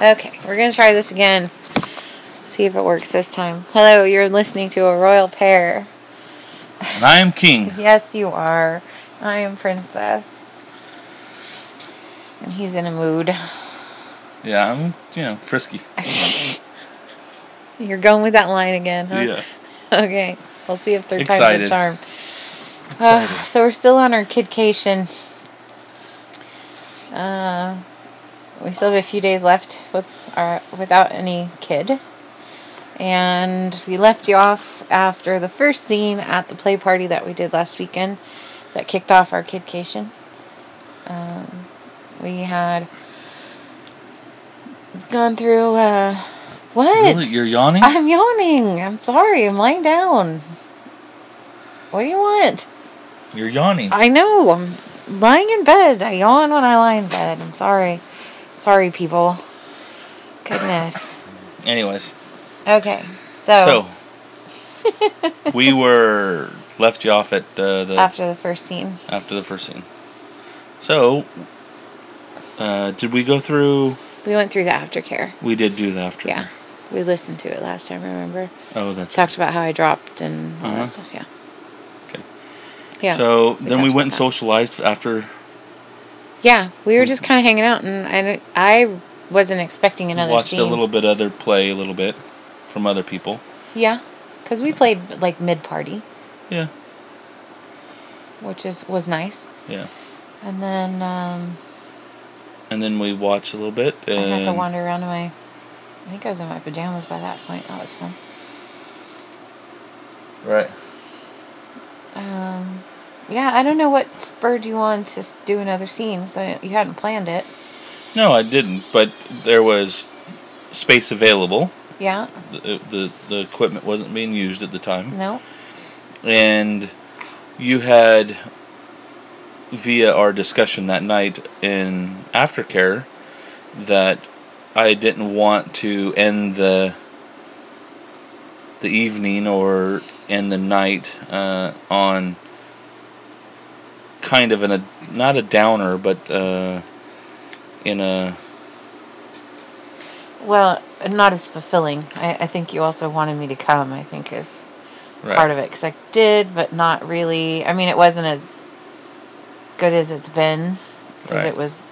Okay, we're gonna try this again. See if it works this time. Hello, you're listening to a royal pair. And I am king. Yes, you are. I am princess. And he's in a mood. Yeah, I'm, you know, frisky. You're going with that line again, huh? Yeah. Okay. We'll see if third time's Excited. the charm. Uh, so we're still on our kidcation. Uh, we still have a few days left with our without any kid. And we left you off after the first scene at the play party that we did last weekend that kicked off our kidcation. Um, we had gone through uh what? Really? You're yawning? I'm yawning. I'm sorry. I'm lying down. What do you want? You're yawning. I know. I'm lying in bed. I yawn when I lie in bed. I'm sorry. Sorry, people. Goodness. Anyways, Okay. So, so we were left you off at uh, the after the first scene, after the first scene. So, uh, did we go through? we went through the aftercare. We did do the after. Yeah. We listened to it last time, remember? Oh, that's Talked about how I dropped and all Uh-huh. that stuff. Yeah. okay. Yeah. So we then we went and socialized after. Yeah, we were just kind of hanging out, and I, I wasn't expecting another watched scene. a little bit other play a little bit from other people. Yeah, because we played like mid party, Yeah. which is was nice. Yeah. And then um, And then we watched a little bit. and. I And had to wander around in my. I think I was in my pajamas by that point. That was fun. Right. Um, yeah, I don't know what spurred you on to do another scene. So you hadn't planned it. No, I didn't. But there was space available. Yeah. The, the the equipment wasn't being used at the time, No. and you had via our discussion that night in aftercare that I didn't want to end the the evening or end the night uh, on kind of in a not a downer, but uh, in a Well, not as fulfilling. I, I think you also wanted me to come. I think is right. part of it because I did, but not really. I mean, it wasn't as good as it's been because Right. it was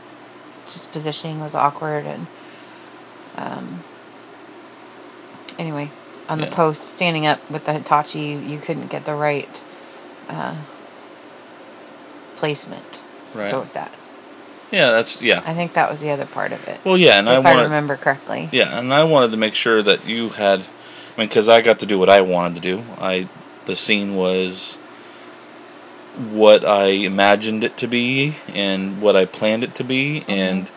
just positioning was awkward and um. Anyway, on the post, standing up with the Hitachi, you couldn't get the right uh, placement. Right. Go with that. Yeah, that's yeah. I think that was the other part of it. Well, yeah, and I if I, wanted remember correctly. yeah, and I wanted to make sure that you had. I mean, because I got to do what I wanted to do. I the scene was what I imagined it to be and what I planned it to be, and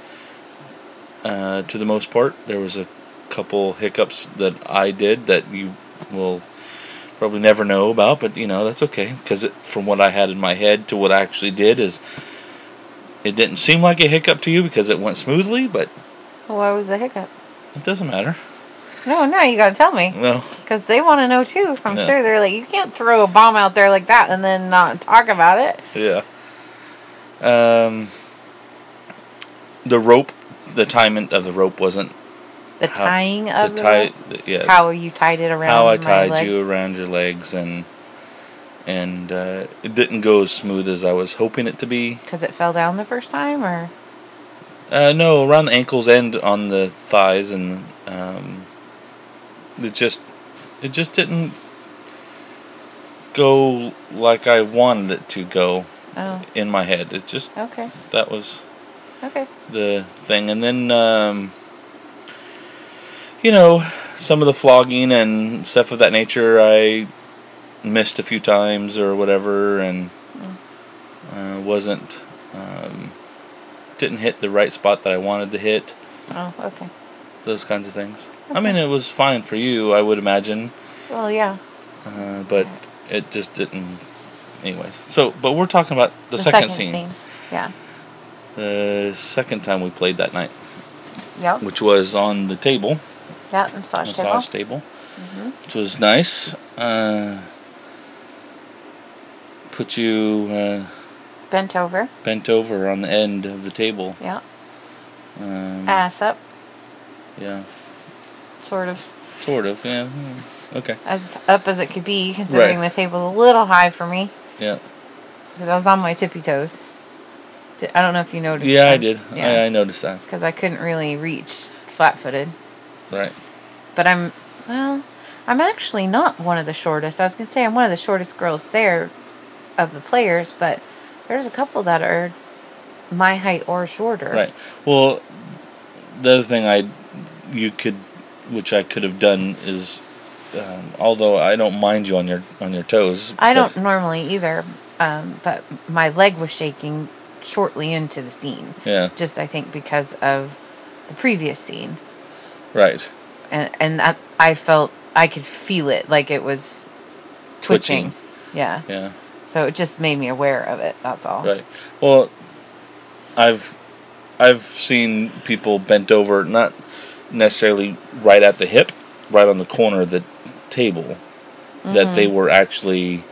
uh, to the most part, there was a couple hiccups that I did that you will probably never know about, but you know that's okay because from what I had in my head to what I actually did is it didn't seem like a hiccup to you because it went smoothly, but Well, what was the hiccup? it doesn't matter. No, no, you got to tell me. No, Because they want to know too. I'm No. sure they're like, you can't throw a bomb out there like that and then not talk about it. yeah. Um, the rope, the timing of the rope wasn't The how- tying of the tie. the- yeah, how you tied it around how I tied you around your legs and and uh, it didn't go as smooth as I was hoping it to be. Because it fell down the first time, or? Uh, no, around the ankles and on the thighs, and um, it just it just didn't go like I wanted it to go oh, in my head. It just okay, that was okay, the thing, and then um, you know some of the flogging and stuff of that nature. I missed a few times or whatever, and uh, wasn't um, didn't hit the right spot that I wanted to hit. oh, okay. Those kinds of things. I mean, it was fine for you, I would imagine, Well, yeah. uh, but it just didn't. Anyways, so but we're talking about the, second, scene, Yeah. the second time we played that night, Yep. which was on the table. Yeah. Massage, massage table. table, which was nice. Uh, put you uh, Bent over. bent over on the end of the table. Yeah. Um, Ass up. Yeah. sort of Sort of. Yeah. hmm, Okay. as up as it could be, considering Right. the table's a little high for me. Yeah. I was on my tippy toes. I don't know if you noticed. Yeah, I that. did. I, I noticed that. because I couldn't really reach flat-footed. Right. But I'm well. I'm actually not one of the shortest. I was gonna say I'm one of the shortest girls there, of the players. But there's a couple that are my height or shorter. Right. Well, the other thing I, you could, which I could have done is, um, although I don't mind you on your on your toes. I don't normally either, um, but my leg was shaking shortly into the scene. Yeah. Just I think because of the previous scene, Right. And and that I felt I could feel it like it was twitching. Twitching. Yeah. Yeah. So it just made me aware of it. That's all. Right. Well, I've I've seen people bent over, not necessarily right at the hip, right on the corner of the table, that they Mm-hmm. were actually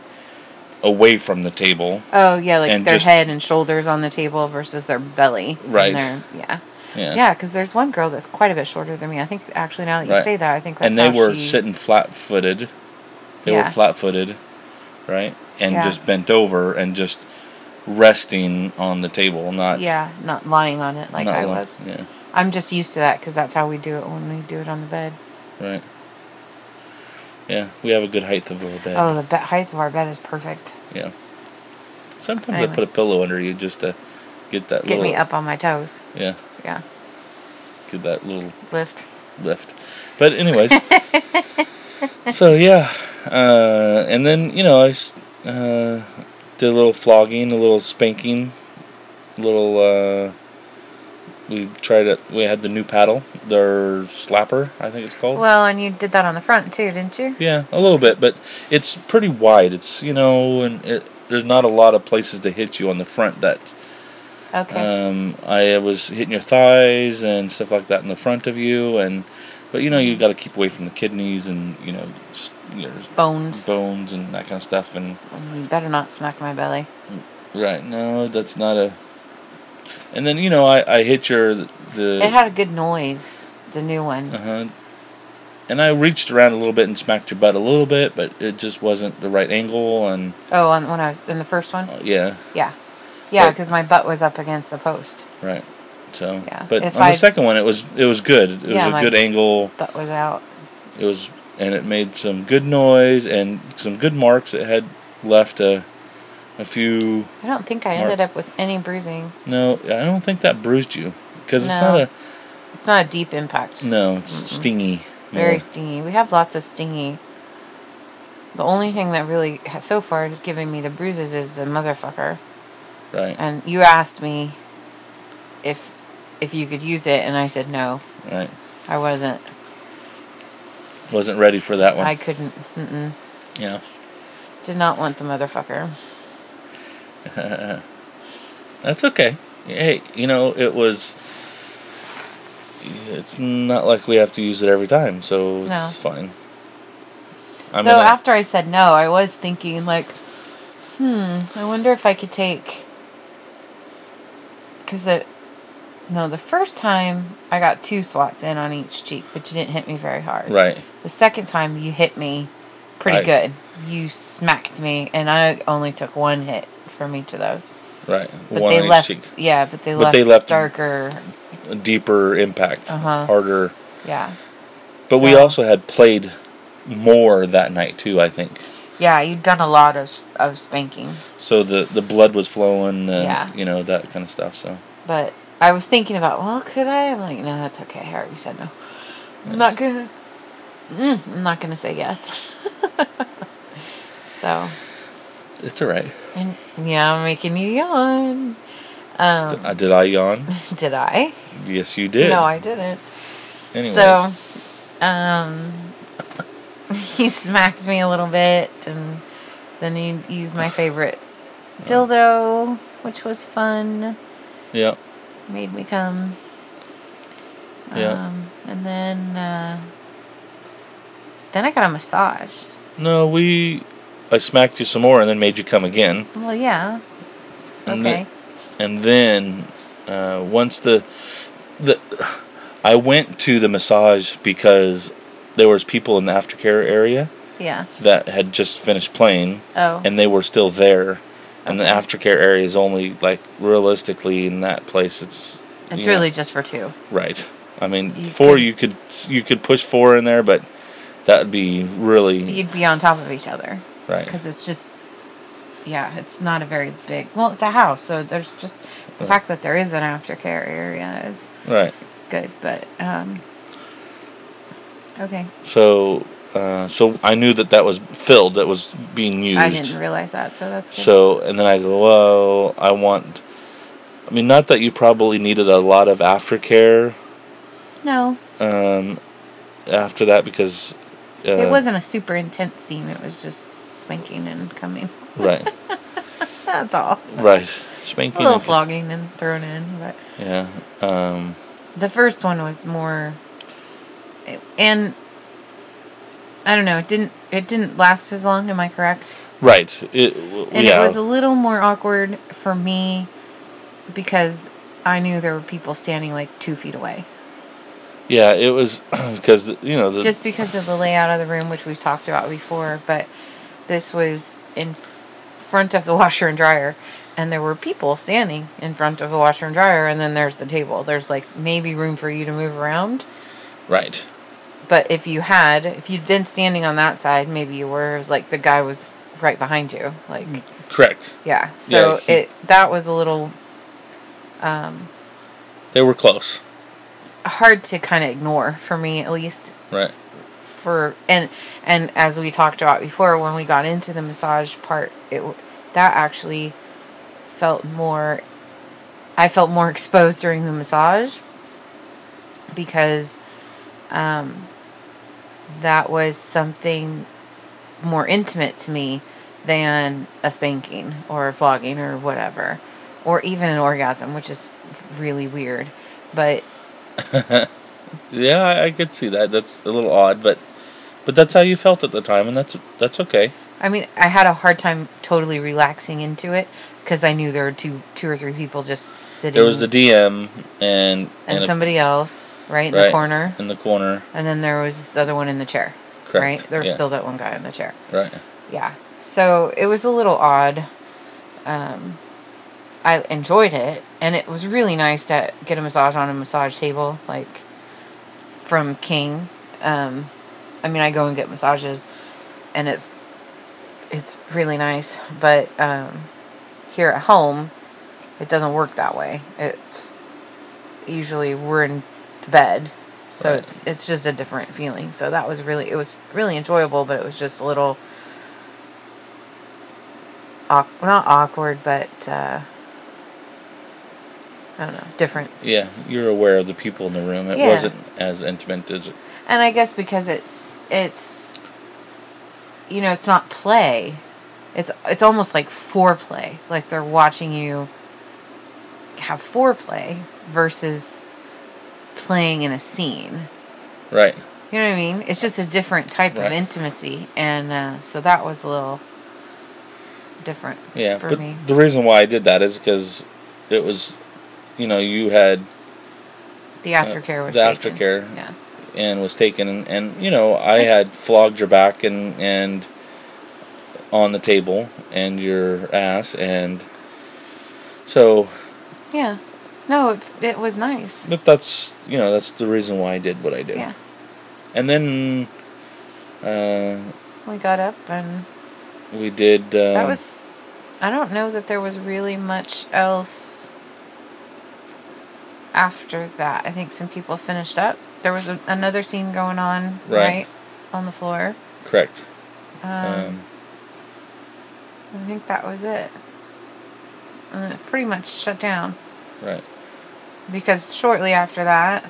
away from the table. Oh yeah, like their just- head and shoulders on the table versus their belly. Right. their- yeah. Yeah. Yeah, because there's one girl that's quite a bit shorter than me. I think actually now that you Right. say that, I think that's and they were she, sitting flat-footed. They Yeah. were flat-footed, right? And Yeah. just bent over and just resting on the table, not Yeah, not lying on it like I was. Yeah. I'm just used to that because that's how we do it when we do it on the bed. Right. Yeah, we have a good height of our bed. Oh, the be- height of our bed is perfect. Yeah. Sometimes Anyway. I put a pillow under you just to get that Get little me up on my toes. Yeah, Yeah, get that little lift. lift. But anyways, so yeah, uh, and then you know I uh, did a little flogging, a little spanking, a little. Uh, we tried it. We had the new paddle, their slapper, I think it's called. Well, and you did that on the front too, didn't you? Yeah, a little bit, but it's pretty wide. It's you know, and it, there's not a lot of places to hit you on the front that Okay. Um, I was hitting your thighs and stuff like that in the front of you, and but you know you got to keep away from the kidneys and you know, s- you know Bones. bones and that kind of stuff. And You better not smack my belly. right, no, that's not a. And then you know I I hit your the. It had a good noise. The new one. uh huh. And I reached around a little bit and smacked your butt a little bit, but it just wasn't the right angle, and Oh, on when I was in the first one. yeah, Yeah, yeah, because my butt was up against the post. right. So, Yeah, but if on the second one, it was it was good. It was a good angle. Butt was out. It was, and it made some good noise and some good marks. It had left a, a few. I don't think I ended up with any bruising. No, I don't think that bruised you because it's not a. It's not a deep impact. No, it's stingy. Very stingy. We have lots of stingy. The only thing that really has so far is giving me the bruises is the motherfucker. Right, And you asked me if if you could use it, and I said no. right. I wasn't. Wasn't ready for that one. I couldn't. Mm-mm. yeah. Did not want the motherfucker. That's okay. Hey, you know it was. It's not like we have to use it every time, so it's No. fine. I Though I- after I said no, I was thinking like, hmm, I wonder if I could take. Because the, no, the first time I got two swats in on each cheek, which didn't hit me very hard. right, The second time you hit me, pretty Right. good. You smacked me, and I only took one hit from each of those. right. But One they on each left, cheek. yeah, but they But left they left- darker, a deeper impact, Uh-huh. harder. yeah. But we also had played more that night too. I think Yeah, you'd done a lot of of spanking. so. The the blood was flowing. Yeah. you know that kind of stuff. So But I was thinking about, well, could I? I'm like, no, that's okay. I already said no. I'm not gonna. Mm, I'm not gonna say yes. so, it's all right. and yeah, I'm making you yawn. Um, Uh, did I yawn? did I? yes, you did. No, I didn't. Anyways, So, um, he smacked me a little bit, and then he used my favorite dildo, which was fun. yeah, Made me come. Yeah. Um, and then, uh, then I got a massage. no, we. I smacked you some more and then made you come again. Well, yeah. And Okay. and then uh, once the the I went to the massage because there was people in the aftercare area Yeah. that had just finished playing Oh. and they were still there. And the aftercare area is only like realistically in that place. It's it's you know, really just for two. right. I mean, You four could- you could you could push four in there, but that would be really You'd be on top of each other right. because it's just, yeah, it's not a very big. Well, it's a house, so there's just the Right. fact that there is an aftercare area is Right. good. But um, okay, So uh, so I knew that that was filled. That was being used. I didn't realize that, so that's good. So and then I go, well, I want. I mean, not that you probably needed a lot of aftercare no, um, after that because. Uh, it wasn't a super intense scene. It was just spanking and coming. right. That's all. Right. Spanking. A little and- flogging and thrown in, but Yeah. Um, the first one was more, and I don't know. It didn't. It didn't last as long. Am I correct? right. It, And yeah. it was a little more awkward for me because I knew there were people standing like two feet away. yeah. It was because you know the Just because of the layout of the room, which we've talked about before, but this was in front of the washer and dryer. And there were people standing in front of the washer and dryer, and then there's the table. There's like maybe room for you to move around. Right. But if you had, if you'd been standing on that side, maybe you were. It was like the guy was right behind you. Like, Correct. yeah. So he- it that was a little um, They were close. hard to kind of ignore for me, at least. Right. For and and as we talked about before, when we got into the massage part, it that actually felt more. I felt more exposed during the massage because um, that was something more intimate to me than a spanking or a flogging or whatever, or even an orgasm, which is really weird. But Yeah, I, I could see that. That's a little odd, but but that's how you felt at the time, and that's that's okay. I mean, I had a hard time totally relaxing into it because I knew there were two, two or three people just sitting. There was the DM and and a- somebody else right in right, the corner, in the corner. and then there was the other one in the chair. Correct. Right, there was yeah. still that one guy in the chair. right. Yeah, so it was a little odd. Um, I enjoyed it, and it was really nice to get a massage on a massage table, like from King. Um, I mean, I go and get massages, and it's it's really nice. But um, here at home, it doesn't work that way. It's usually we're in the bed, so Right. it's it's just a different feeling. So that was really it was really enjoyable, but it was just a little. Awk- not awkward, but uh, I don't know, different. Yeah, you're aware of the people in the room. It Yeah. wasn't as intimate as And I guess because it's it's you know, it's not play. It's it's almost like foreplay. Like they're watching you have foreplay versus playing in a scene. right. You know what I mean? It's just a different type Right. of intimacy and uh, so that was a little different Yeah, for but me. the reason why I did that is because it was, you know, you had The aftercare was the taken. aftercare. Yeah. and was taken and, and you know I That's- had flogged your back and and on the table and your ass and so Yeah. No, it, it was nice. but that's you know that's the reason why I did what I did Yeah. and then uh, We got up and we did uh, that was I don't know that there was really much else after that. I think some people finished up. There was a, another scene going on, Right. right, on the floor. correct Um, um, I think that was it. And it pretty much shut down right because shortly after that,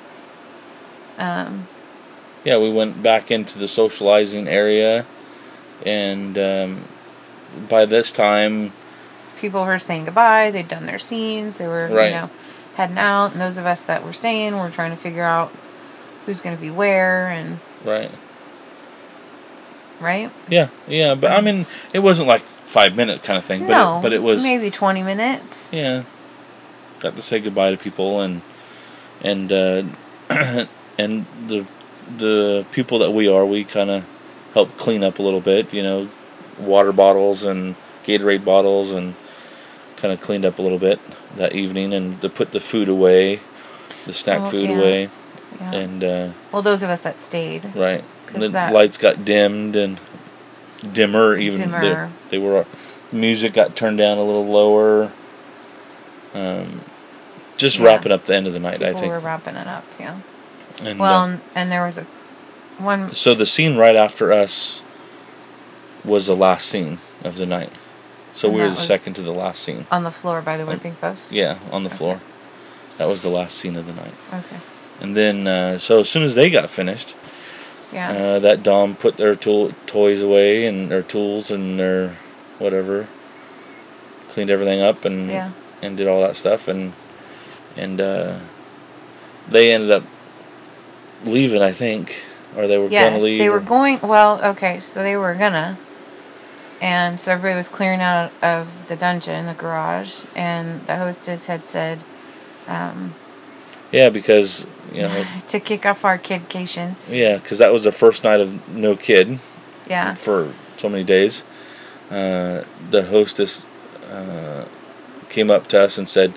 um, yeah we went back into the socializing area and um, by this time people were saying goodbye. They'd done their scenes. They were, Right. you know, heading out. And those of us that were staying were trying to figure out who's going to be where and right right. yeah yeah but I mean it wasn't like five minute kind of thing but no, it, but it was maybe twenty minutes. yeah got to say goodbye to people and and uh, and the the people that we are, we kind of help clean up a little bit. You know, water bottles and Gatorade bottles, and kind of cleaned up a little bit that evening, and to put the food away, the snack Oh, food yeah. away, Yeah. and uh, well, those of us that stayed. right? the that- lights got dimmed and dimmer even. They- Dimmer. They, were music got turned down a little lower. Um, just Yeah. wrapping up the end of the night, I think we're wrapping it up. Yeah. And, Well, uh, and, there was a one. So the scene right after us was the last scene of the night. So And we were the second to the last scene. on the floor by the whipping post. Yeah, on the floor. That was the last scene of the night. Okay. And then, uh, so as soon as they got finished, Yeah. uh, that Dom put their tool, toys away and their tools and their whatever, cleaned everything up and Yeah. and did all that stuff and and uh, they ended up leaving, I think, or they were yes, gonna leave. they were or- going. Well, okay, so they were gonna, and so everybody was clearing out of the dungeon, the garage, and the hostess had said um, Yeah, because you know, to kick off our kidcation. yeah, because that was the first night of no kid Yeah. for so many days. Uh, the hostess uh, came up to us and said,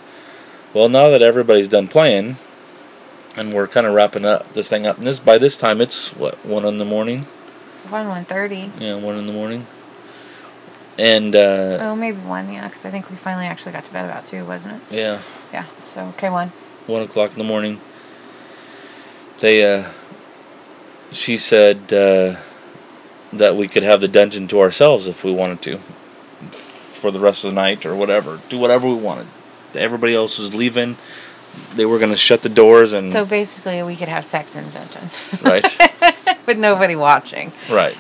"Well, now that everybody's done playing, and we're kind of wrapping up this thing up, and this by this time it's what one in the morning, One one thirty. yeah, one in the morning, and uh, Oh, maybe one. Yeah, because I think we finally actually got to bed about two, wasn't it? yeah, Yeah. So okay, one. one o'clock in the morning. They, uh, she said uh, that we could have the dungeon to ourselves if we wanted to, for the rest of the night or whatever. Do whatever we wanted. Everybody else was leaving. They were going to shut the doors and So basically, we could have sex in dungeon. right, With nobody watching. right.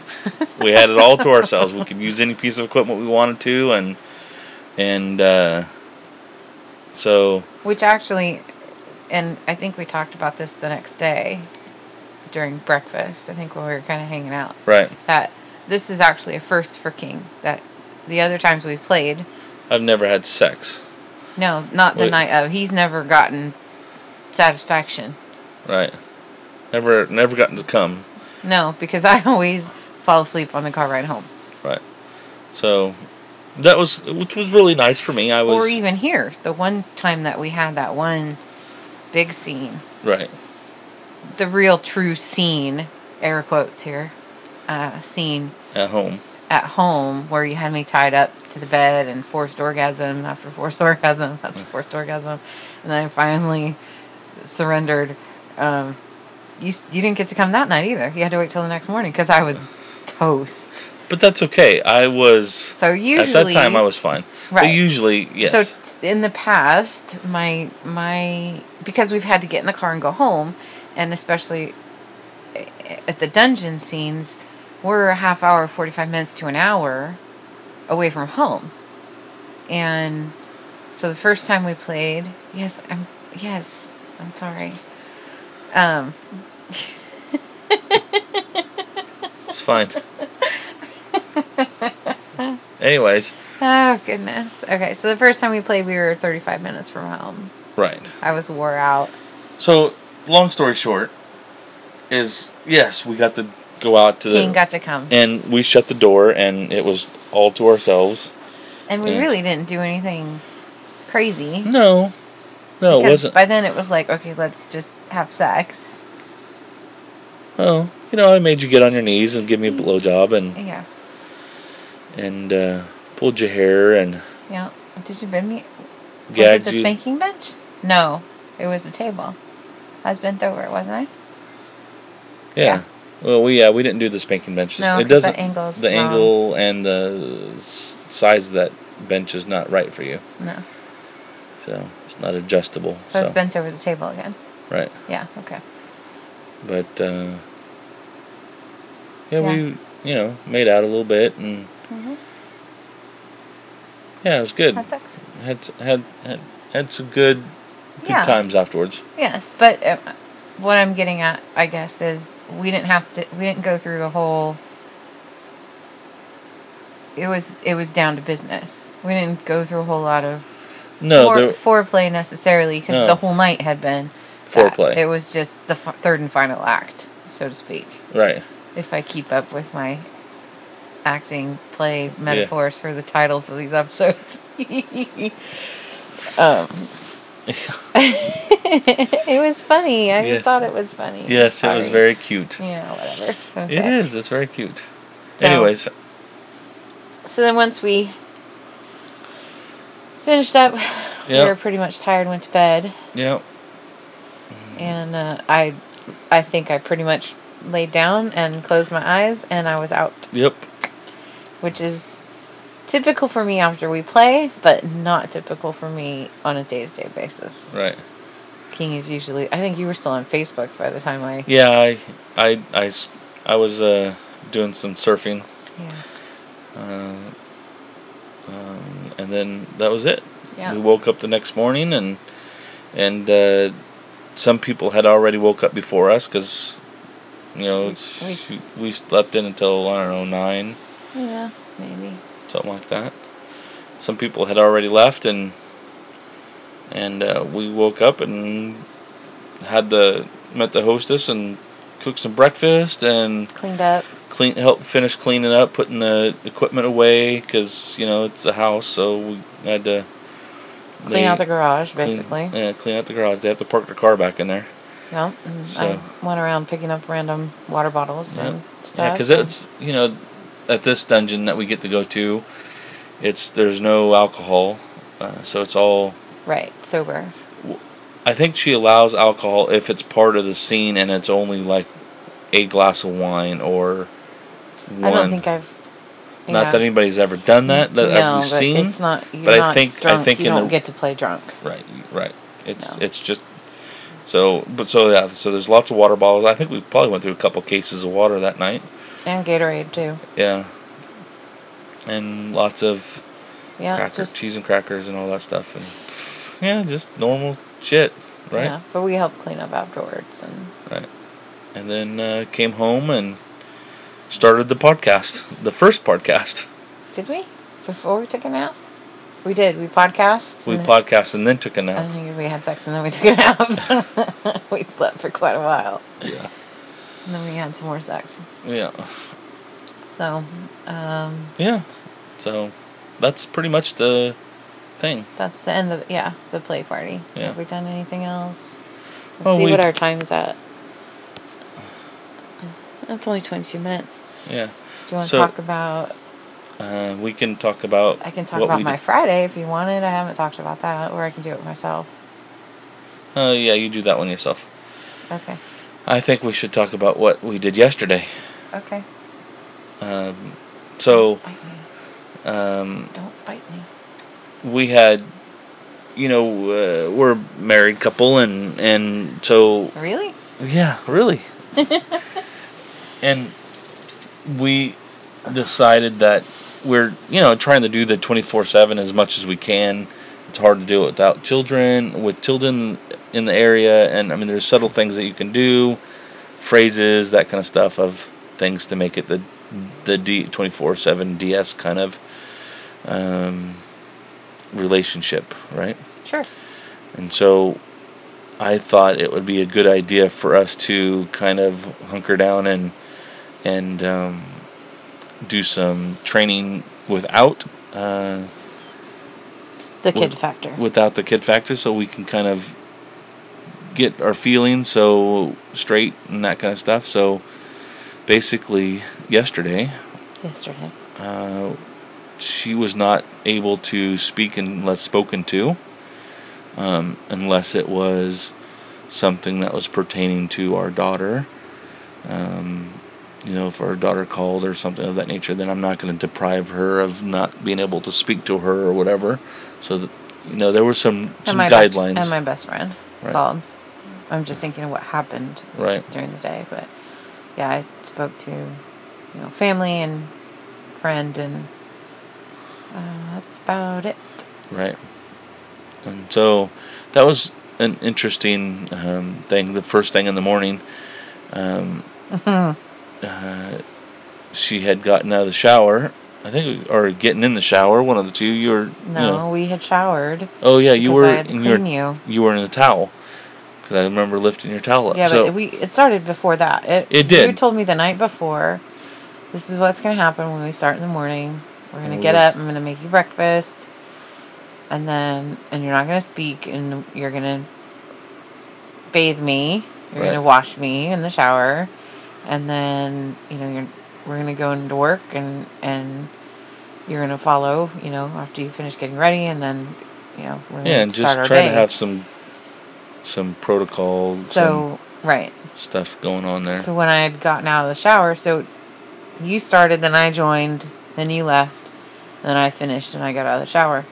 We had it all to ourselves. We could use any piece of equipment we wanted to, and and uh, so Which actually, and I think we talked about this the next day during breakfast. I think when we were kind of hanging out. right. That this is actually a first for King. That the other times we played, I've never had sex. No, not the night of. He's never gotten satisfaction. Right. Never never gotten to come. No, because I always fall asleep on the car ride home. Right. So that was which was really nice for me. I was or even here, the one time that we had that one big scene, right. the real true scene, air quotes here, uh, scene At home. At home where you had me tied up to the bed and forced orgasm after forced orgasm after forced orgasm, and then I finally surrendered. Um, you you didn't get to come that night either. You had to wait till the next morning because I was toast. But that's okay. I was So usually at that time I was fine. But Right. usually yes. So in the past, my my because we've had to get in the car and go home, and especially eh, at the dungeon scenes, we're a half hour, forty five minutes to an hour away from home, and so the first time we played, yes, I'm yes, I'm sorry. Um, it's fine. Anyways, oh goodness. Okay, so the first time we played, we were thirty five minutes from home. right. I was wore out. So long story short is yes, we got to go out to the got to come. and we shut the door and it was all to ourselves. And we Yeah. really didn't do anything crazy. No. No, it wasn't. By then it was like, okay, let's just have sex. Well, you know, I made you get on your knees and give me a blowjob and Yeah. and uh, pulled your hair and Yeah. Did you bend me? Was it the you. spanking bench? No. It was the table. I was bent over, wasn't I? Yeah. Yeah. Well, we yeah we didn't do the spanking benches. No, it 'cause the doesn't. angle's the wrong. angle and the size of that bench is not right for you, No. so it's not adjustable. So, So, was bent over the table again. right, Yeah, okay. but uh, yeah, Yeah. we you know made out a little bit and hmm yeah, it was good. Had sex. Had had had, had some good good Yeah. times afterwards. Yes, but uh, what I'm getting at, I guess, is we didn't have to. We didn't go through the whole. It was it was down to business. We didn't go through a whole lot of No, fore, there, foreplay necessarily because No. the whole night had been that. Foreplay. It was just the f- third and final act, so to speak. Right. If I keep up with my acting play metaphors for the titles of these episodes. um, it was funny. I Yes. just thought it was funny. Yes, it was very cute. Yeah, whatever. It Okay. is. It's very cute. So- Anyways, So then once we finished up, we were pretty much tired, went to bed, Yep. and uh, I, I think I pretty much laid down and closed my eyes, and I was out, Yep. which is typical for me after we play, but not typical for me on a day to day basis. Right. King is usually. I think you were still on Facebook by the time I. Yeah, I, I, I, I was uh, doing some surfing, Yeah. uh, um, and then that was it. Yeah. We woke up the next morning, and and uh, some people had already woke up before us because, you know, We- it's- we we, we slept in until I don't know nine, Yeah. Maybe. Something like that. Some people had already left, and and uh, we woke up and had the met the hostess and cooked some breakfast and Cleaned up. clean help finish cleaning up, putting the equipment away because you know it's a house, so we had to Clean out the garage, clean- basically. yeah, clean out the garage. They have to park their car back in there. Yeah. And So- I went around picking up random water bottles Yeah. and Yeah, stuff. because and- it's you know at this dungeon that we get to go to, it's there's no alcohol, uh, so it's all. Right. Sober. I think she allows alcohol if it's part of the scene and it's only like a glass of wine or one. I don't think I've. Not that anybody's ever done that that no, I've but seen. it's not. But I not think- I think you in don't the- get to play drunk. Right, right. It's No. it's just so but so yeah, so there's lots of water bottles. I think we probably went through a couple cases of water that night. And Gatorade too. Yeah. And lots of Yeah. crackers, just cheese and crackers and all that stuff and yeah, just normal shit, right? Yeah, but we helped clean up afterwards, and Right. And then uh, came home and started the podcast, the first podcast. did we before we took a nap? We did. We podcast. We podcast and then took a nap. I think we had sex and then we took a nap. we slept for quite a while, Yeah. And then we had some more sex. Yeah. So, um, Yeah. So that's pretty much the thing. that's the end of yeah the play party. Yeah. Have we done anything else? Let's Well, see what we've- our time's at. That's only twenty two minutes. Yeah. Do you want to So- talk about? Uh, we can talk about. I can talk about my did- Friday if you wanted. I haven't talked about that, or I can do it myself. Uh, yeah, you do that one yourself. Okay. I think we should talk about what we did yesterday. Okay. Um, so Bite me. um, Don't bite me. we had, you know, uh, we're a married couple, and and so Really? yeah, really, and we decided that we're you know trying to do the twenty four seven as much as we can. It's hard to do it without children, with children in the area, and I mean there's subtle things that you can do, phrases, that kind of stuff of things to make it the the D twenty four seven DS kind of um, relationship, right? Sure. And so I thought it would be a good idea for us to kind of hunker down and and um, do some training without uh, The kid With- factor. without the kid factor, so we can kind of get our feelings so straight and that kind of stuff. So basically, yesterday Yesterday. uh, she was not able to speak unless spoken to, um, unless it was something that was pertaining to our daughter. Um, you know, if our daughter called or something of that nature, then I'm not going to deprive her of not being able to speak to her or whatever. So, that, you know, there were some some And my best, guidelines. and my best friend Right. called. I'm just thinking of what happened right. during the day, but yeah, I spoke to you know family and friend, and uh, that's about it. Right. And so that was an interesting um, thing. The first thing in the morning, um, uh, she had gotten out of the shower. I think, or getting in the shower. One of the two. You were. No, You know, we had showered. oh yeah, you were. I had to in your- clean you. You were in a towel. Because I remember lifting your towel up. Yeah, so, but we it started before that. It, It did. You told me the night before. This is what's gonna happen when we start in the morning. We're gonna get up. I'm gonna make you breakfast, and then and you're not gonna speak, and you're gonna bathe me. You're Right. gonna wash me in the shower, and then you know you're we're gonna go into work and and you're gonna follow. You know after you finish getting ready, and then you know we're gonna yeah, and just try to have some some protocol, so right. stuff going on there. So when I had gotten out of the shower, so you started, then I joined, then you left, then I finished and I got out of the shower.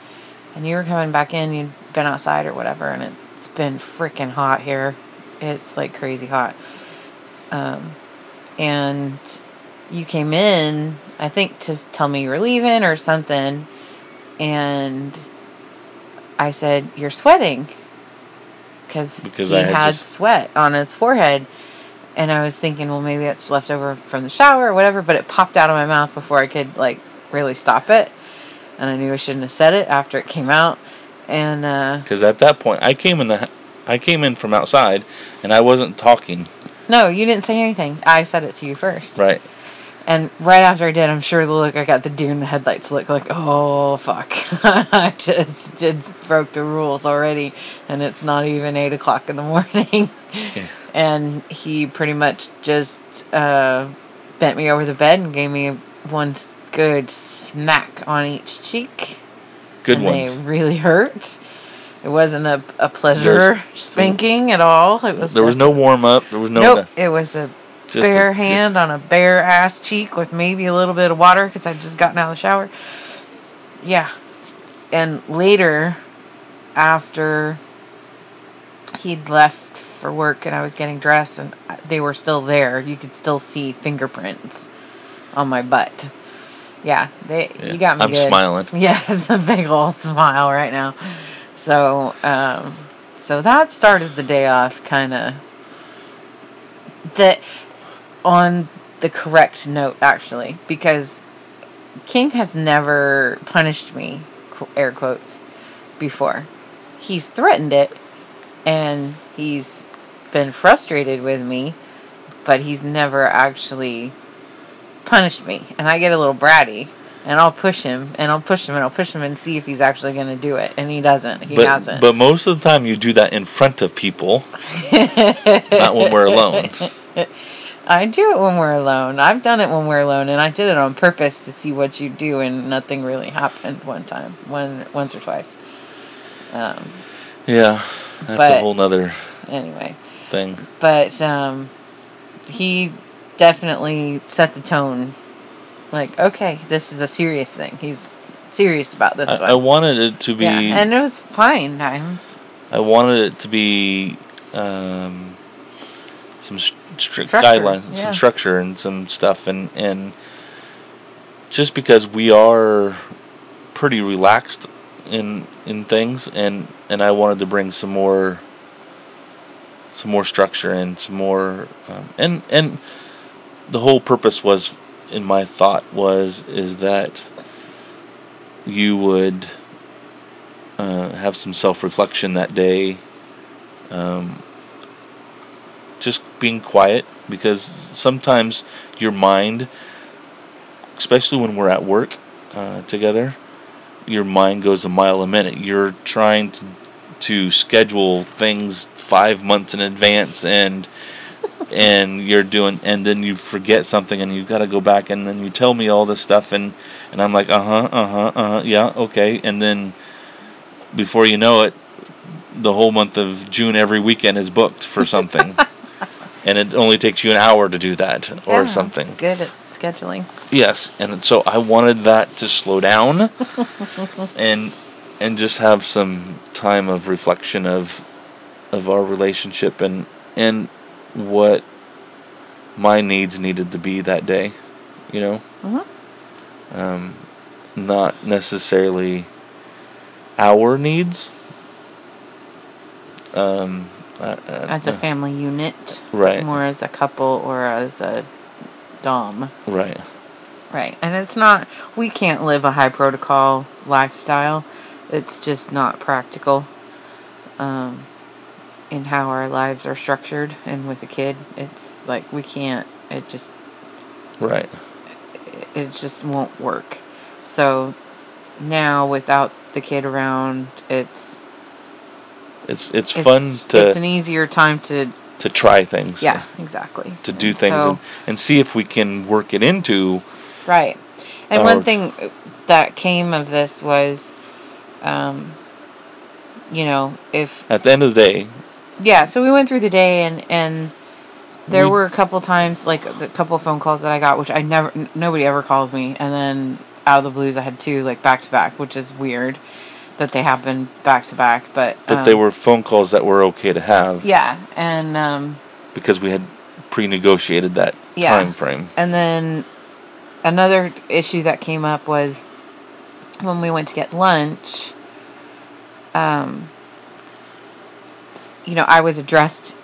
And you were coming back in, you'd been outside or whatever, and it's been freaking hot here. It's like crazy hot. Um, and you came in, I think, to tell me you were leaving or something. And I said, You're sweating. Cause Because he I had had just- sweat on his forehead. And I was thinking, well, maybe it's left over from the shower or whatever, but it popped out of my mouth before I could, like, really stop it. And I knew I shouldn't have said it after it came out. And, uh, Because at that point, I came in the, I came in from outside, and I wasn't talking. no, you didn't say anything. I said it to you first. Right. And right after I did, I'm sure the look I got the deer in the headlights look like, oh fuck, I just did broke the rules already, and it's not even eight o'clock in the morning. Yeah. And he pretty much just uh, bent me over the bed and gave me one good smack on each cheek. Good and ones. They really hurt. It wasn't a, a pleasure There's- spanking at all. It was. There was no warm up. There was no. Nope. It was a just bare a- hand on a bare ass cheek with maybe a little bit of water because I'd just gotten out of the shower. Yeah. And later, after he'd left for work and I was getting dressed and they were still there, you could still see fingerprints on my butt. Yeah, they Yeah, you got me I'm good. smiling. Yes, a big old smile right now. So, um, so that started the day off kind of that on the correct note actually because King has never punished me air quotes before. He's threatened it and he's been frustrated with me, but he's never actually punished me. And I get a little bratty and I'll push him and I'll push him and I'll push him and see if he's actually going to do it. And he doesn't. He but, hasn't. but most of the time, you do that in front of people, not when we're alone. I do it when we're alone. I've done it when we're alone, and I did it on purpose to see what you do, and nothing really happened one time, one once or twice. Um, Yeah, that's a whole nother anyway, thing. but um, he definitely set the tone. Like, okay, this is a serious thing. He's serious about this I, I wanted it to be. yeah, and it was fine. I'm, I wanted it to be um, some s- guidelines, yeah. some structure, and some stuff, and and just because we are pretty relaxed in in things, and and I wanted to bring some more some more structure and some more um, and and the whole purpose was in my thought was is that you would uh, have some self reflection that day. Um, just being quiet because sometimes your mind, especially when we're at work uh, together, your mind goes a mile a minute. You're trying to to schedule things five months in advance and and you're doing and then you forget something and you've got to go back and then you tell me all this stuff and and I'm like uh-huh uh-huh uh-huh yeah okay and then before you know it the whole month of June every weekend is booked for something and it only takes you an hour to do that or yeah, something Good at scheduling. yes and so I wanted that to slow down and and just have some time of reflection of of our relationship and and what my needs needed to be that day you know Mhm. um, not necessarily our needs um, uh, uh, As a family unit, right more as a couple or as a dom. right Right. And it's not, we can't live a high protocol lifestyle. It's just not practical. Um, in how our lives are structured and with a kid it's like we can't it just Right. it just won't work so now without the kid around it's It's it's, it's, fun to it's an easier time to to try things. yeah exactly To do And things so- and, and see if we can work it into Right. And Or- one thing that came of this was, um, you know, if at the end of the day. yeah, so we went through the day and and there We- were a couple times like the couple phone calls that I got, which I never n- nobody ever calls me, and then out of the blues I had two like back to back, which is weird that they happened back to back, but But they um, were phone calls that were okay to have yeah, and um, because we had pre-negotiated that Yeah. time frame. And then another issue that came up was when we went to get lunch. Um, you know, I was addressed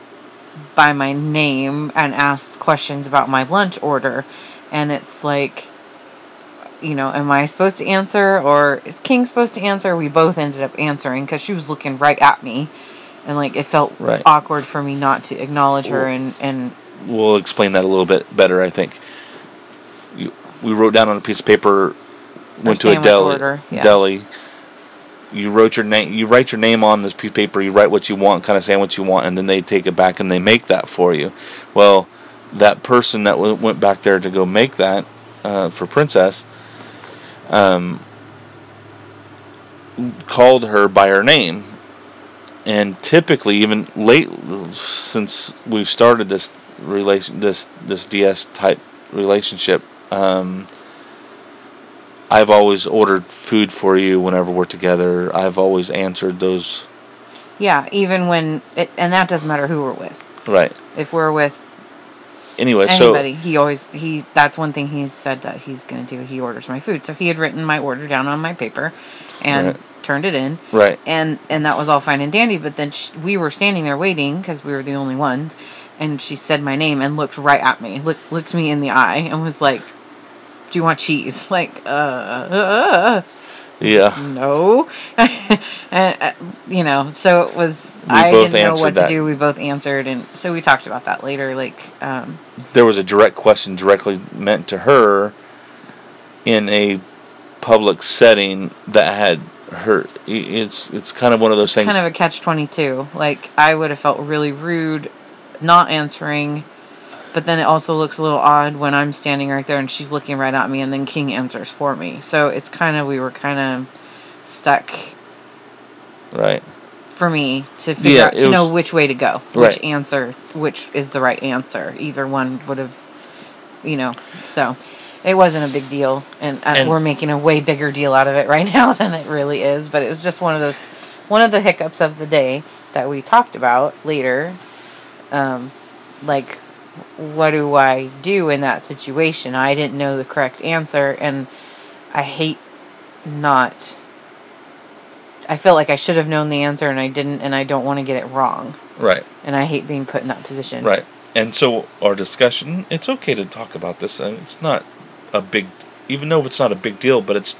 by my name and asked questions about my lunch order, and it's like, you know, am I supposed to answer or is King supposed to answer? We both ended up answering because she was looking right at me, and like it felt Right. awkward for me not to acknowledge her and and We'll explain that a little bit better, I think. We wrote down on a piece of paper, went to a deli. order, yeah. Deli. You wrote your name. You write your name on this piece of paper. You write what you want, kind of sandwich you want, and then they take it back and they make that for you. Well, that person that w- went back there to go make that uh, for Princess, um, called her by her name, and typically, even late since we've started this relation, this this DS type relationship, um, I've always ordered food for you whenever we're together. I've always answered those. Yeah, even when it, and that doesn't matter who we're with. Right. If we're with Anyway, anybody, he always he that's one thing he said that he's gonna do. He orders my food, so he had written my order down on my paper, and Right. turned it in, right, and and that was all fine and dandy. But then sh- we were standing there waiting because we were the only ones, and she said my name and looked right at me, looked looked me in the eye, and was like, "Do you want cheese?" Like, uh, uh yeah, no and uh, you know so it was We i didn't know what that. to do we both answered and so we talked about that later like um there was a direct question directly meant to her in a public setting that had her. i- It's it's kind of one of those things. kind of a catch 22 like i would have felt really rude not answering but then it also looks a little odd when i'm standing right there and she's looking right at me and then king answers for me so it's kind of we were kind of stuck right. for me to figure Yeah, out to know which way to go, Right. which answer, which is the right answer. Either one would have, you know. So it wasn't a big deal, and, uh And- we're making a way bigger deal out of it right now than it really is. But it was just one of those, one of the hiccups of the day that we talked about later. Um, like, what do I do in that situation? I didn't know the correct answer, and I hate not. I feel like I should have known the answer and I didn't, and I don't want to get it wrong. Right. And I hate being put in that position. Right. And so our discussion, it's okay to talk about this. I mean, it's not a big, even though it's not a big deal, but it's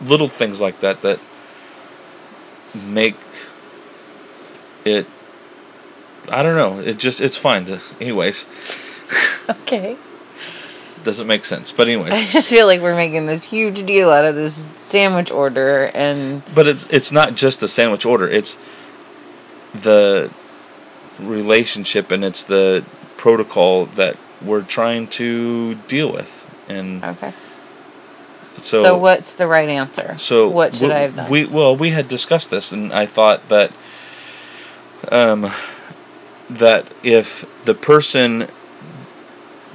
little things like that that make it. I don't know. It just it's fine. To, anyways, Okay. doesn't make sense. But anyways. I just feel like we're making this huge deal out of this sandwich order, and but it's it's not just the sandwich order. It's the relationship and it's the protocol that we're trying to deal with. And okay. so, So, what's the right answer? So what should we, I have done? We well, we had discussed this, and I thought that, um, that if the person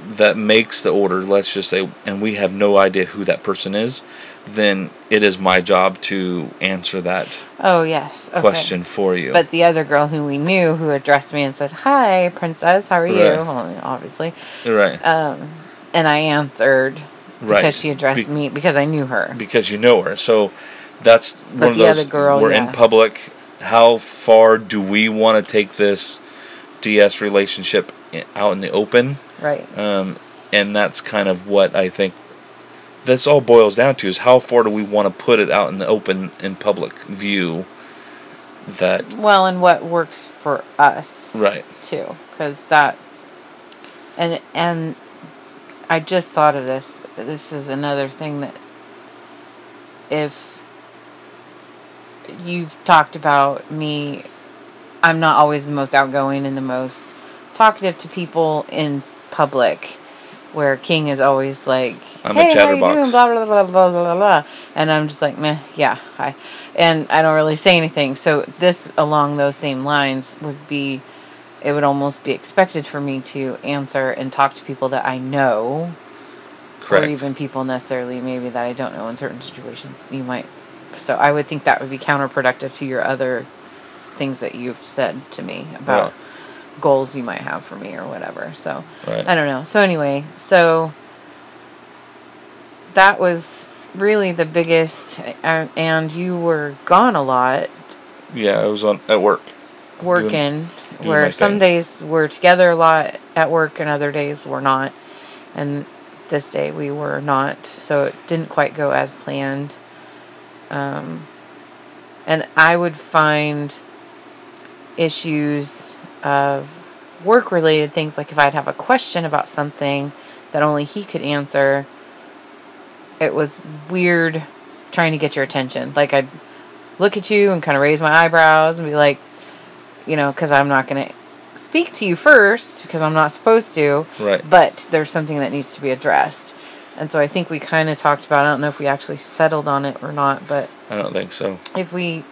that makes the order, let's just say, and we have no idea who that person is, then it is my job to answer that oh yes. Okay. question for you. But the other girl who we knew who addressed me and said, "Hi, princess. How are you?" Right. Well, obviously. right, Um, and I answered right, because she addressed Be- me because I knew her. because you know her. So that's But one of those. other girl, we're yeah. in public. How far do we want to take this DS relationship out in the open? Right. Um, and that's kind of what I think. That's all boils down to is how far do we want to put it out in the open in public view that Well, and what works for us, Right. Too, because that, and and I just thought of this. This is another thing that if you've talked about me, I'm not always the most outgoing and the most talkative to people in public. Where King is always like, I'm a "Hey, how you chatterbox." doing?" Blah blah blah blah blah blah, and I'm just like, "Meh, yeah, hi," and I don't really say anything. So this, along those same lines, would be, it would almost be expected for me to answer and talk to people that I know, correct or even people necessarily maybe that I don't know in certain situations. You might, so I would think that would be counterproductive to your other things that you've said to me about Right. goals you might have for me or whatever. So Right. I don't know. So anyway, so that was really the biggest, and you were gone a lot yeah i was on at work working doing where some thing. days we're together a lot at work and other days we're not and this day we were not so it didn't quite go as planned um, and i would find issues of work related things like if i'd have a question about something that only he could answer it was weird trying to get your attention like i'd look at you and kind of raise my eyebrows and be like, you know, because I'm not going to speak to you first because I'm not supposed to. Right. But there's something that needs to be addressed. And so I think we kind of talked about, I don't know if we actually settled on it or not, but i don't think so if we,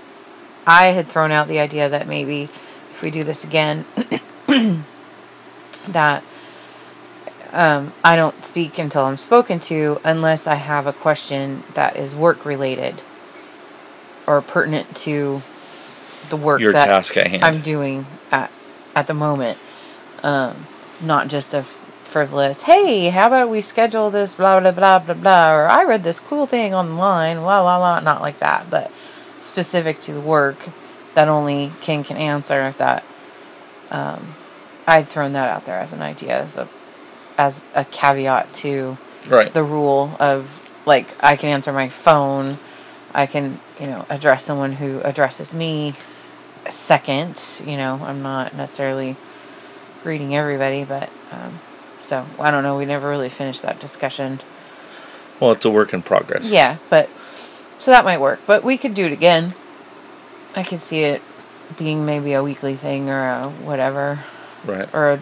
I had thrown out the idea that maybe if we do this again, that um, I don't speak until I'm spoken to unless I have a question that is work related or pertinent to the work your that task at hand I'm doing at at the moment. Um, not just a f- frivolous, hey, how about we schedule this blah blah blah blah blah or I read this cool thing online, blah blah blah not like that, but specific to the work that only King can answer that um, I'd thrown that out there as an idea as a as a caveat to right the rule of like I can answer my phone, I can you know address someone who addresses me second. You know, I'm not necessarily greeting everybody, but um, so I don't know. We never really finished that discussion. well it's a work in progress Yeah, but so that might work. But we could do it again. I could see it being maybe a weekly thing or a whatever right or a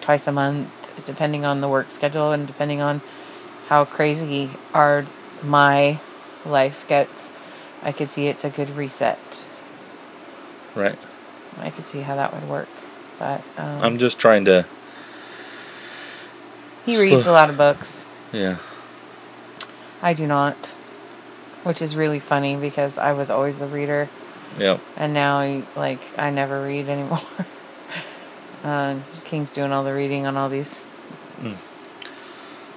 twice a month, depending on the work schedule and depending on how crazy our my life gets. I could see it's a good reset. right I could see how that would work, but um, i'm just trying to he reads a lot of books. yeah I do not, which is really funny because I was always the reader, Yep. and now like I never read anymore. uh, King's doing all the reading on all these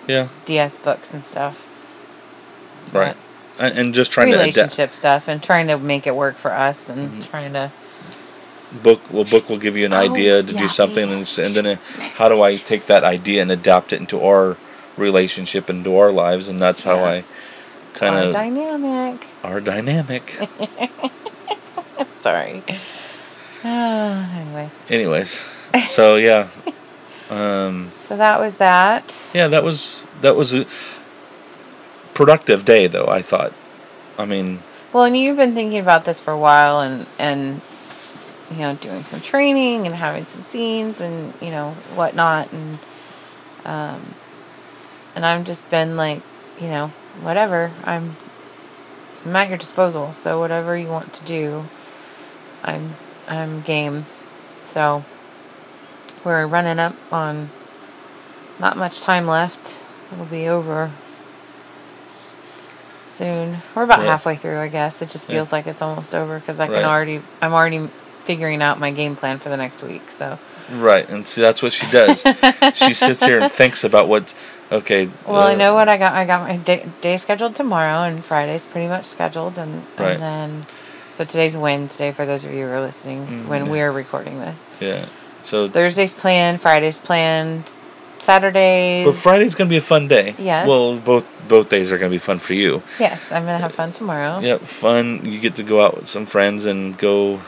Yeah. DS books and stuff. Right. And, and just trying to adapt. relationship stuff and trying to make it work for us and Mhm. trying to Book well, book will give you an Oh, idea to yeah, do something, yeah. and, and then uh, how do I take that idea and adapt it into our relationship, into our lives, and that's how Yeah. I kind Our of dynamic. our dynamic. Sorry. Uh, anyway, Anyways, so yeah, um, so that was that. yeah, that was that was a productive day, though. I thought. I mean, Well, and you've been thinking about this for a while, and and you know, doing some training and having some scenes and you know whatnot, and um, and I've just been like, you know, whatever. I'm I'm at your disposal, so whatever you want to do, I'm I'm game. So we're running up on not much time left. It'll be over soon. We're about Yeah. halfway through, I guess. It just Yeah. feels like it's almost over because I can Right. already I'm already figuring out my game plan for the next week. So right, and see, that's what she does. she sits here and thinks about what. Okay. well, I uh, know what I got. I got my day, day scheduled tomorrow, and Friday's pretty much scheduled, and Right. and then so today's Wednesday for those of you who are listening Mhm, when we're recording this. Yeah. So Thursday's planned, Friday's planned, Saturdays. But Friday's gonna be a fun day. Yes. Well, both both days are gonna be fun for you. Yes, I'm gonna have fun tomorrow. Yep, fun. You get to go out with some friends and go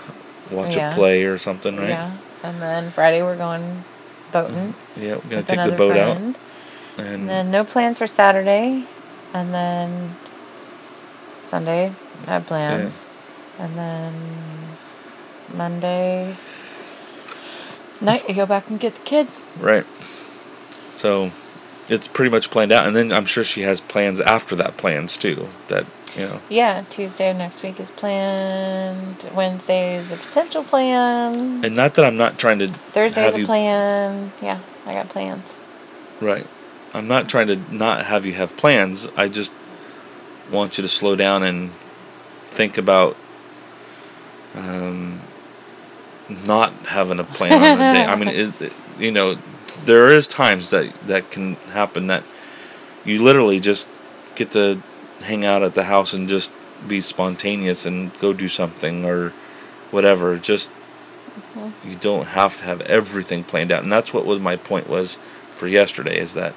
watch Yeah. a play or something, right? Yeah. And then Friday we're going boating Yeah, we're gonna take the boat friend. out, and, And then no plans for Saturday. And then Sunday, I have plans. And then Monday night, you go back and get the kid. right. So, it's pretty much planned out, and then I'm sure she has plans after that. Plans too. That you know. Yeah, Tuesday of next week is planned. Wednesday is a potential plan. And not that I'm not trying to Thursday's a you plan. Yeah, I got plans. right. I'm not trying to not have you have plans. I just want you to slow down and think about um, not having a plan on a day. I mean, it, you know, there is times that that can happen that you literally just get to hang out at the house and just be spontaneous and go do something or whatever. Just you don't have to have everything planned out, and that's what was my point was for yesterday is that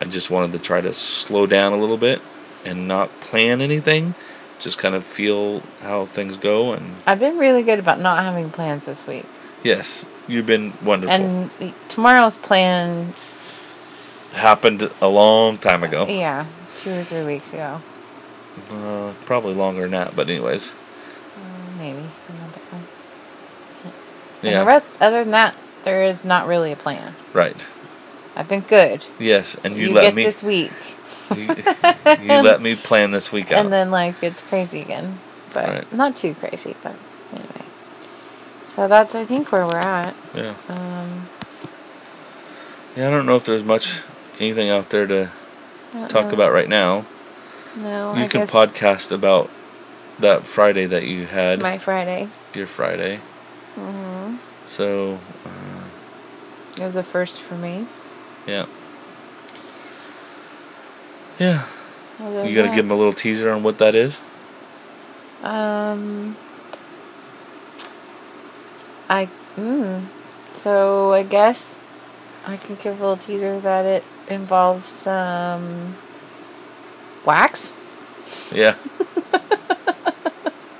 I, just wanted to try to slow down a little bit and not plan anything, just kind of feel how things go. And I've been really good about not having plans this week. yes, you've been wonderful. And tomorrow's plan, Happened a long time ago, yeah, two or three weeks ago. uh, probably longer than that. But anyways, Mm, Maybe. And yeah, the rest, other than that, there is not really a plan. right. I've been good. Yes, and you, You, let get me. this week, you, you let me plan this week out. and then like it's crazy again. But Right. not too crazy, but anyway. So that's, I think, where we're at. yeah, Um, yeah. I don't know if there's much anything out there to talk know. about right now. No, you I can podcast about that Friday that you had, my Friday. your Friday. hmm So, uh, It was a first for me. Yeah. Yeah. Other You got to that- give them a little teaser on what that is? Um, I mm, so I guess I can give a little teaser that it involves some wax. Yeah.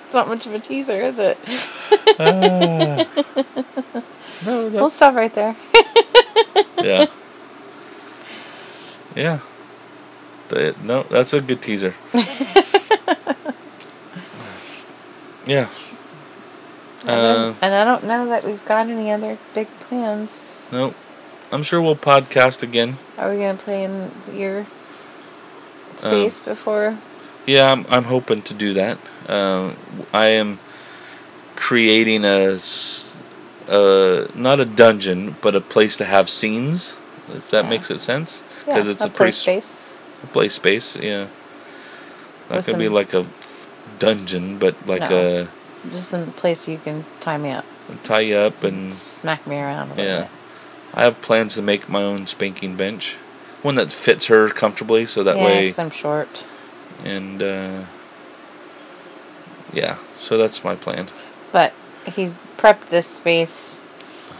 It's not much of a teaser, is it? Ah. no, We'll stop right there. yeah. Yeah. But, no, that's a good teaser. yeah. And, then- Uh, and I don't know that we've got any other big plans. Nope. I'm sure we'll podcast again. Are we gonna play in Um, your space before? Yeah, I'm, I'm hoping to do that. Um, I am creating a, uh, not a dungeon, but a place to have scenes, if that Yeah. makes it sense. Yeah, Because it's a, play pretty space. a play space, yeah. It's not With to be like a dungeon, but like No. Just a place you can tie me up, tie you up and smack me around a Yeah. bit. I have plans to make my own spanking bench. One that fits her comfortably so that yeah, way I'm short. and uh, yeah, so that's my plan. But he's prepped this space.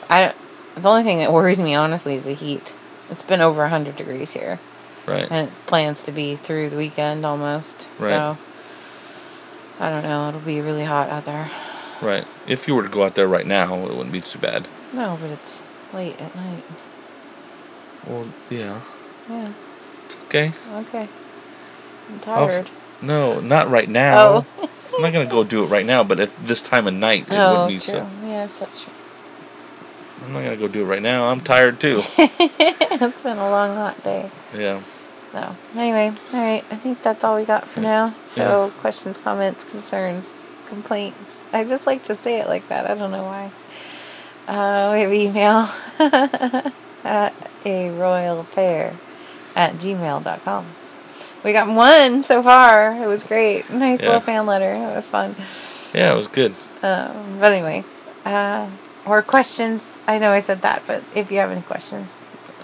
I don't, the only thing that worries me honestly is the heat. It's been over 100 degrees here, Right. and it plans to be through the weekend almost. Right. So I don't know. It'll be really hot out there. Right. If you were to go out there right now, it wouldn't be too bad. No, but it's late at night. Well, yeah. Yeah. It's okay. Okay. I'm I'll f- tired. No, not right now. Oh. I'm not gonna go do it right now. But at this time of night, it oh, wouldn't be true. so. Yes, that's true. I'm not gonna go do it right now. I'm tired too. it's been a long, hot day. yeah. So anyway, all right. I think that's all we got for now. So questions, comments, concerns, complaints. I just like to say it like that. I don't know why. Uh, we have email at a royal pair at gmail.com. We got one so far. It was great. Nice Yeah. little fan letter. It was fun. Yeah, it was good. Um, but anyway, uh, or questions. I know I said that, but if you have any questions,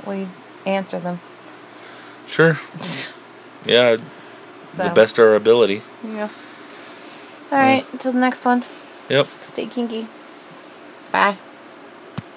we answer them. Sure. Yeah, So, the best of our ability. Yeah. All right. Until the next one. Yep. Stay kinky. Bye.